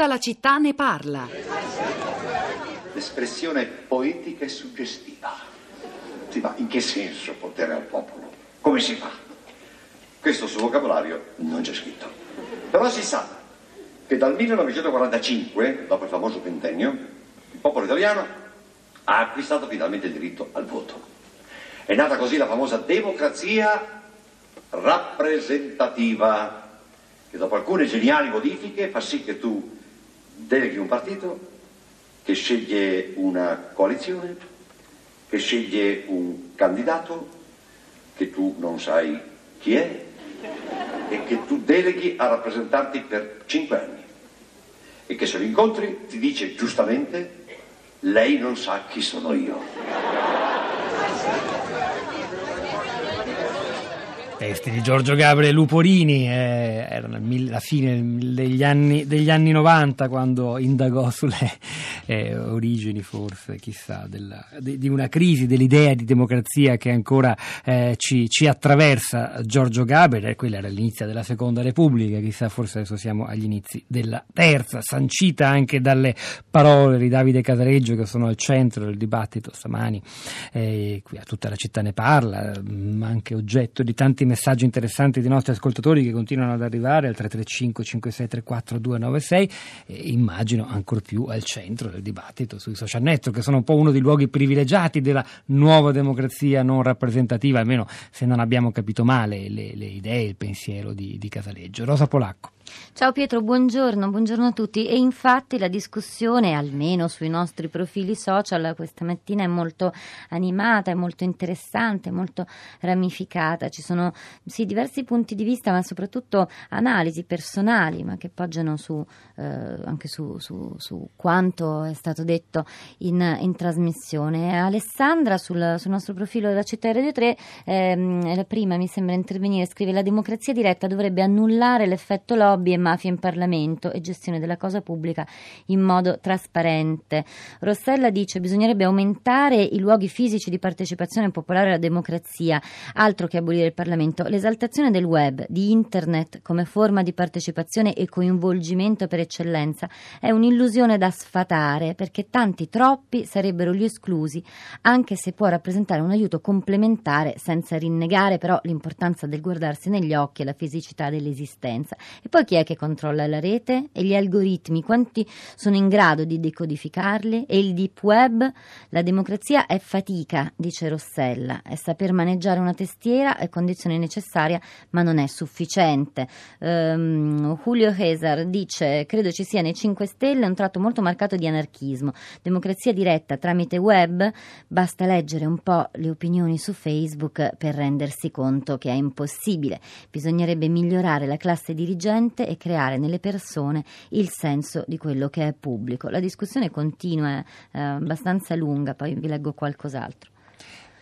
Tutta la città ne parla. L'espressione poetica e suggestiva. Sì, ma in che senso potere al popolo? Come si fa? Questo sul vocabolario non c'è scritto. Però si sa che dal 1945, dopo il famoso ventennio, il popolo italiano ha acquistato finalmente il diritto al voto. È nata così la famosa democrazia rappresentativa, che dopo alcune geniali modifiche fa sì che tu deleghi un partito che sceglie una coalizione, che sceglie un candidato che tu non sai chi è e che tu deleghi a rappresentarti per cinque anni e che se lo incontri ti dice giustamente lei non sa chi sono io. Testi di Giorgio Gabriele Luporini, eh, erano la fine degli anni, degli anni 90 quando indagò sulle eh, origini forse, chissà, della, di, di, una crisi dell'idea di democrazia che ancora eh, ci, ci, attraversa Giorgio Gabriele, quella era l'inizio della seconda repubblica, chissà forse adesso siamo agli inizi della terza, sancita anche dalle parole di Davide Casareggio che sono al centro del dibattito stamani, eh, qui a tutta la città ne parla, ma anche oggetto di tanti messaggi interessanti dei nostri ascoltatori che continuano ad arrivare al 335 5634 296 e immagino ancor più al centro del dibattito sui social network che sono un po' uno dei luoghi privilegiati della nuova democrazia non rappresentativa, almeno se non abbiamo capito male le, le idee, il pensiero di, di Casaleggio. Rosa Polacco. Ciao Pietro, buongiorno, buongiorno a tutti. E infatti la discussione, almeno sui nostri profili social, questa mattina è molto animata, è molto interessante, molto ramificata. Ci sono sì, diversi punti di vista, ma soprattutto analisi personali, ma che poggiano su, eh, anche su, su, su, quanto è stato detto in, in trasmissione. Alessandra sul, sul, nostro profilo della città Radio 3, ehm, la prima mi sembra intervenire, scrive la democrazia diretta dovrebbe annullare l'effetto lobby lobby e mafia in Parlamento e gestione della cosa pubblica in modo trasparente. Rossella dice che bisognerebbe aumentare i luoghi fisici di partecipazione popolare alla democrazia, altro che abolire il Parlamento. L'esaltazione del web, di internet come forma di partecipazione e coinvolgimento per eccellenza è un'illusione da sfatare perché tanti, troppi sarebbero gli esclusi, anche se può rappresentare un aiuto complementare senza rinnegare però l'importanza del guardarsi negli occhi e la fisicità dell'esistenza. E poi chi è che controlla la rete e gli algoritmi, quanti sono in grado di decodificarli? E il deep web? La democrazia è fatica, dice Rossella, è saper maneggiare una testiera è condizione necessaria ma non è sufficiente. Um, Julio Cesar dice credo ci sia nei 5 Stelle un tratto molto marcato di anarchismo, democrazia diretta tramite web, basta leggere un po' le opinioni su Facebook per rendersi conto che è impossibile, bisognerebbe migliorare la classe dirigente mente e creare nelle persone il senso di quello che è pubblico. La discussione continua, è eh, abbastanza lunga, poi vi leggo qualcos'altro.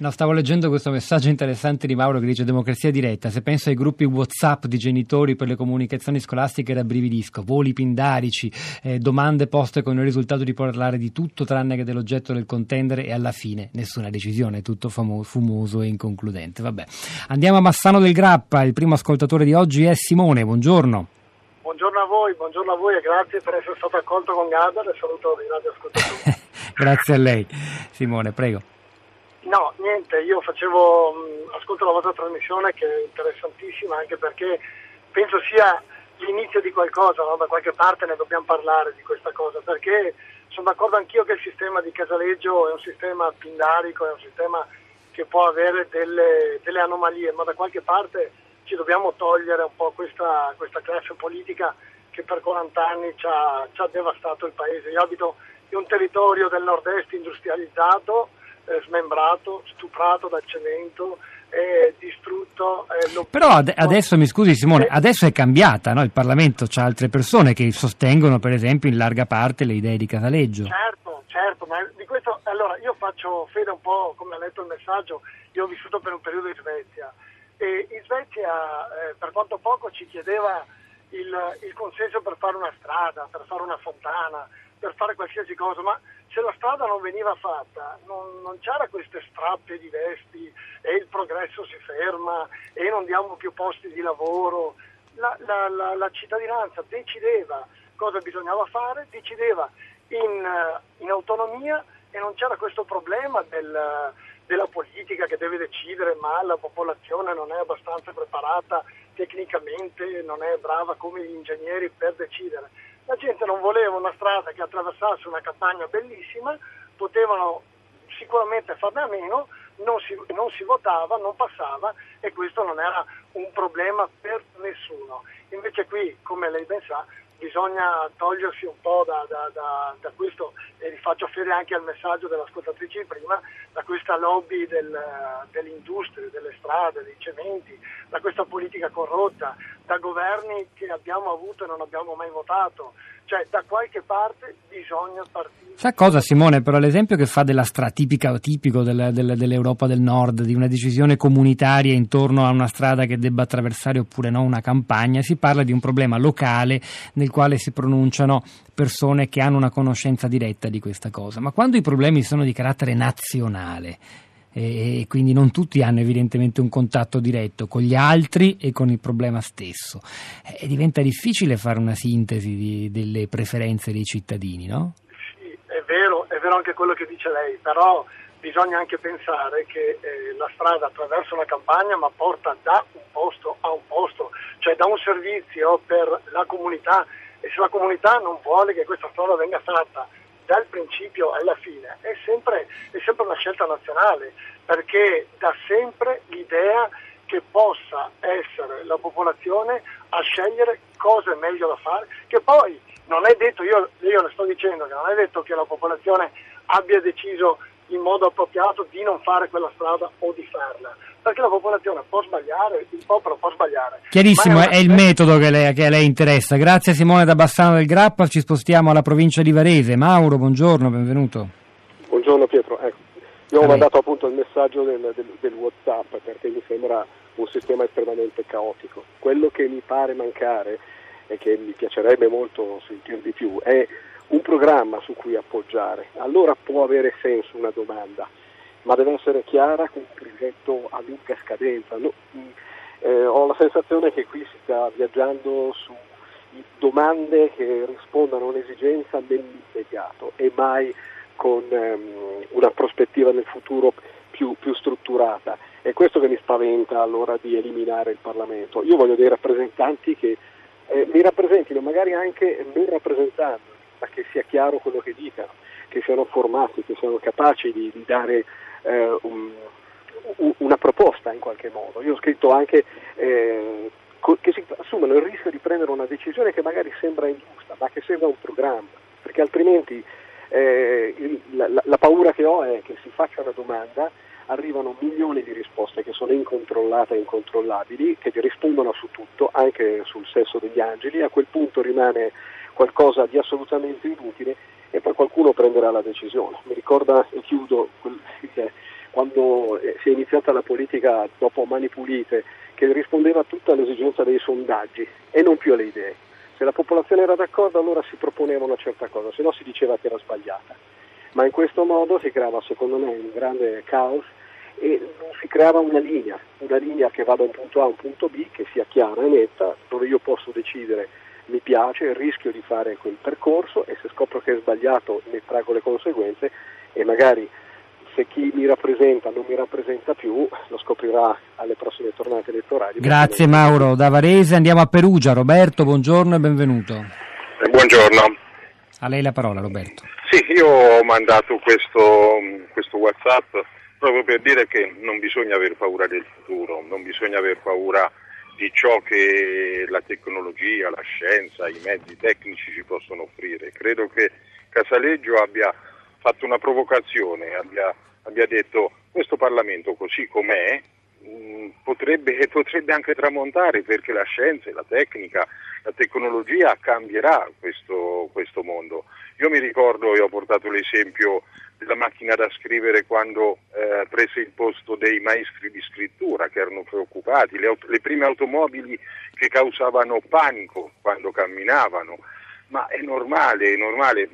No, stavo leggendo questo messaggio interessante di Mauro che dice democrazia diretta. Se penso ai gruppi WhatsApp di genitori per le comunicazioni scolastiche rabbrividisco, voli pindarici, eh, domande poste con il risultato di parlare di tutto tranne che dell'oggetto del contendere e alla fine nessuna decisione, tutto famo- fumoso e inconcludente. Vabbè. Andiamo a Massano del Grappa, il primo ascoltatore di oggi è Simone, buongiorno. Buongiorno a voi, buongiorno a voi e grazie per essere stato accolto con Gaber e saluto i radioascoltatori. grazie a lei. Simone, prego. No, niente, io facevo, ascolto la vostra trasmissione che è interessantissima anche perché penso sia l'inizio di qualcosa, no? da qualche parte ne dobbiamo parlare di questa cosa, perché sono d'accordo anch'io che il sistema di Casaleggio è un sistema pindarico, è un sistema che può avere delle, delle anomalie, ma da qualche parte ci dobbiamo togliere un po' questa, questa classe politica che per 40 anni ci ha, ci ha, devastato il paese. Io abito in un territorio del nord-est industrializzato, eh, smembrato, stuprato dal cemento, eh, distrutto. Eh, Però ad- adesso mi scusi Simone, adesso è cambiata, no? il Parlamento c'ha altre persone che sostengono per esempio in larga parte le idee di Casaleggio. Certo, certo, ma di questo allora io faccio fede un po' come ha letto il messaggio, io ho vissuto per un periodo in Svezia e in Svezia eh, per quanto poco ci chiedeva il, il, consenso per fare una strada, per fare una fontana, per fare qualsiasi cosa, ma se la strada non veniva fatta non, non c'era queste strappe di vesti e il progresso si ferma e non diamo più posti di lavoro. La, la, la, la cittadinanza decideva cosa bisognava fare, decideva in, in autonomia e non c'era questo problema del, della politica che deve decidere ma la popolazione non è abbastanza preparata tecnicamente, non è brava come gli ingegneri per decidere. La gente non voleva una strada che attraversasse una campagna bellissima, potevano sicuramente farne a meno, non si, non si, votava, non passava e questo non era un problema per nessuno. Invece qui, come lei ben sa, bisogna togliersi un po' da, da, da, da questo, e rifaccio fede anche al messaggio dell'ascoltatrice di prima, da questa lobby del, delle industrie, delle strade, dei cementi, da questa politica corrotta, da governi che abbiamo avuto e non abbiamo mai votato. Cioè, da qualche parte bisogna partire. Sa cosa Simone? Però l'esempio che fa della strada tipica o tipico del, del, dell'Europa del Nord, di una decisione comunitaria intorno a una strada che debba attraversare oppure no una campagna, si parla di un problema locale nel quale si pronunciano persone che hanno una conoscenza diretta di questa cosa. Ma quando i problemi sono di carattere nazionale, e quindi non tutti hanno evidentemente un contatto diretto con gli altri e con il problema stesso. E diventa difficile fare una sintesi di, delle preferenze dei cittadini, no? Sì, è vero, è vero anche quello che dice lei, però bisogna anche pensare che eh, la strada attraversa una campagna ma porta da un posto a un posto, cioè da un servizio per la comunità e se la comunità non vuole che questa strada venga fatta dal principio alla fine è sempre, è sempre una scelta nazionale, perché da sempre l'idea che possa essere la popolazione a scegliere cosa è meglio da fare, che poi non è detto, io, io le sto dicendo che non è detto che la popolazione abbia deciso in modo appropriato di non fare quella strada o di farla, perché la popolazione può sbagliare, il popolo può sbagliare. Chiarissimo, è, è, il metodo che, lei, che a lei interessa. Grazie Simone da Bassano del Grappa, ci spostiamo alla provincia di Varese. Mauro, buongiorno, benvenuto. Buongiorno Pietro, ecco. io ho mandato appunto il messaggio del, del, del Whatsapp perché mi sembra un sistema estremamente caotico. Quello che mi pare mancare e che mi piacerebbe molto sentire di più è un programma su cui appoggiare, allora può avere senso una domanda, ma deve essere chiara con un progetto a lunga scadenza. No, eh, ho la sensazione che qui si sta viaggiando su domande che rispondano a un'esigenza nell'immediato e mai con ehm, una prospettiva nel futuro più, più, strutturata. È questo che mi spaventa allora di eliminare il Parlamento. Io voglio dei rappresentanti che eh, mi rappresentino, magari anche non rappresentando ma che sia chiaro quello che dicano, che siano formati, che siano capaci di, di dare eh, un, una proposta in qualche modo. Io ho scritto anche eh, che si assumano il rischio di prendere una decisione che magari sembra ingiusta, ma che sembra un programma, perché altrimenti eh, la, la, la paura che ho è che si faccia una domanda arrivano milioni di risposte che sono incontrollate e incontrollabili, che rispondono su tutto, anche sul sesso degli angeli, a quel punto rimane qualcosa di assolutamente inutile e poi qualcuno prenderà la decisione. Mi ricorda, e chiudo, quando eh, si è iniziata la politica dopo Mani Pulite, che rispondeva tutta all'esigenza dei sondaggi e non più alle idee. Se la popolazione era d'accordo allora si proponeva una certa cosa, se no si diceva che era sbagliata. Ma in questo modo si creava secondo me un grande caos e si creava una linea, una linea che va da un punto A a un punto B, che sia chiara e netta, dove io posso decidere mi piace, rischio di fare quel percorso e se scopro che è sbagliato ne trago le conseguenze e magari se chi mi rappresenta non mi rappresenta più lo scoprirà alle prossime tornate elettorali. Grazie Mauro, da Varese andiamo a Perugia. Roberto, buongiorno e benvenuto. Buongiorno. A lei la parola Roberto. Sì, io ho mandato questo, questo Whatsapp proprio per dire che non bisogna aver paura del futuro, non bisogna aver paura di ciò che la tecnologia, la scienza, i mezzi tecnici ci possono offrire. Credo che Casaleggio abbia fatto una provocazione, abbia, abbia detto questo Parlamento così com'è potrebbe, potrebbe, anche tramontare perché la scienza, la tecnica, la tecnologia cambierà questo, questo mondo. Io mi ricordo e ho portato l'esempio della macchina da scrivere quando eh, prese il posto dei maestri di scrittura che erano preoccupati, le, le prime automobili che causavano panico quando camminavano, ma è normale, è normale.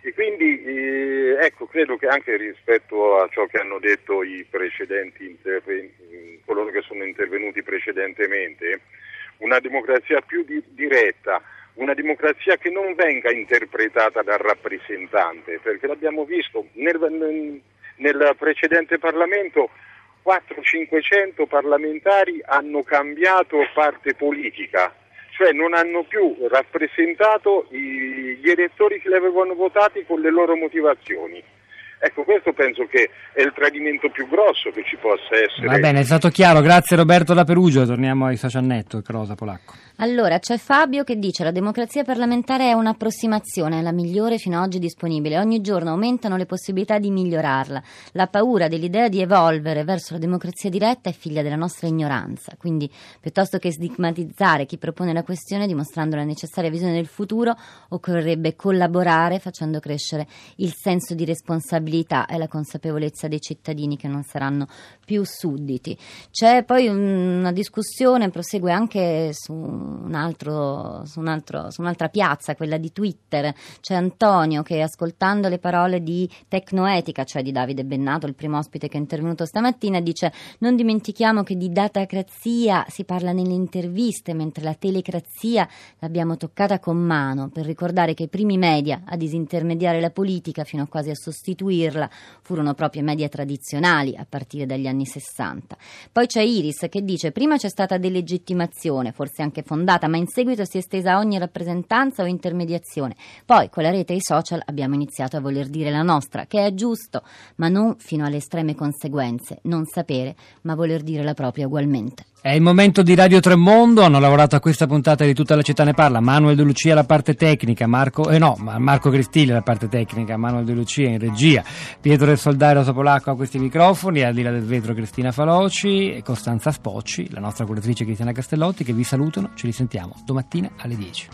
E quindi eh, ecco, credo che anche rispetto a ciò che hanno detto i precedenti interventi, coloro che sono intervenuti precedentemente, una democrazia più di, diretta, una democrazia che non venga interpretata dal rappresentante, perché l'abbiamo visto nel, nel precedente Parlamento 400-500 parlamentari hanno cambiato parte politica, cioè non hanno più rappresentato gli elettori che li avevano votati con le loro motivazioni. Ecco, questo penso che è il tradimento più grosso che ci possa essere. Va bene, è stato chiaro. Grazie Roberto da Perugia. Torniamo ai social network, Rosa Polacco. Allora, c'è Fabio che dice la democrazia parlamentare è un'approssimazione, è la migliore fino ad oggi disponibile. Ogni giorno aumentano le possibilità di migliorarla. La paura dell'idea di evolvere verso la democrazia diretta è figlia della nostra ignoranza. Quindi, piuttosto che stigmatizzare chi propone la questione dimostrando la necessaria visione del futuro, occorrerebbe collaborare facendo crescere il senso di responsabilità e la consapevolezza dei cittadini che non saranno più sudditi. C'è poi una discussione, prosegue anche su un altro, su, un altro, su, un'altra piazza, quella di Twitter, c'è Antonio che ascoltando le parole di Tecnoetica, cioè di Davide Bennato, il primo ospite che è intervenuto stamattina, dice non dimentichiamo che di datacrazia si parla nelle interviste, mentre la telecrazia l'abbiamo toccata con mano, per ricordare che i primi media a disintermediare la politica fino a quasi a sostituirla furono proprio i media tradizionali a partire dagli anni 60. Poi c'è Iris che dice prima c'è stata delegittimazione, forse anche fondata fondata, ma in seguito si è estesa a ogni rappresentanza o intermediazione. Poi con la rete e i social abbiamo iniziato a voler dire la nostra, che è giusto, ma non fino alle estreme conseguenze, non sapere, ma voler dire la propria ugualmente. È il momento di Radio Tremondo, hanno lavorato a questa puntata di Tutta la città ne parla, Manuel De Lucia alla parte tecnica, Marco, eh no, Marco Cristilli alla parte tecnica, Manuel De Lucia in regia, Pietro del Soldario Sopolacco a questi microfoni, al di là del vetro Cristina Faloci e Costanza Spocci, la nostra curatrice Cristiana Castellotti che vi salutano, ci risentiamo domattina alle 10.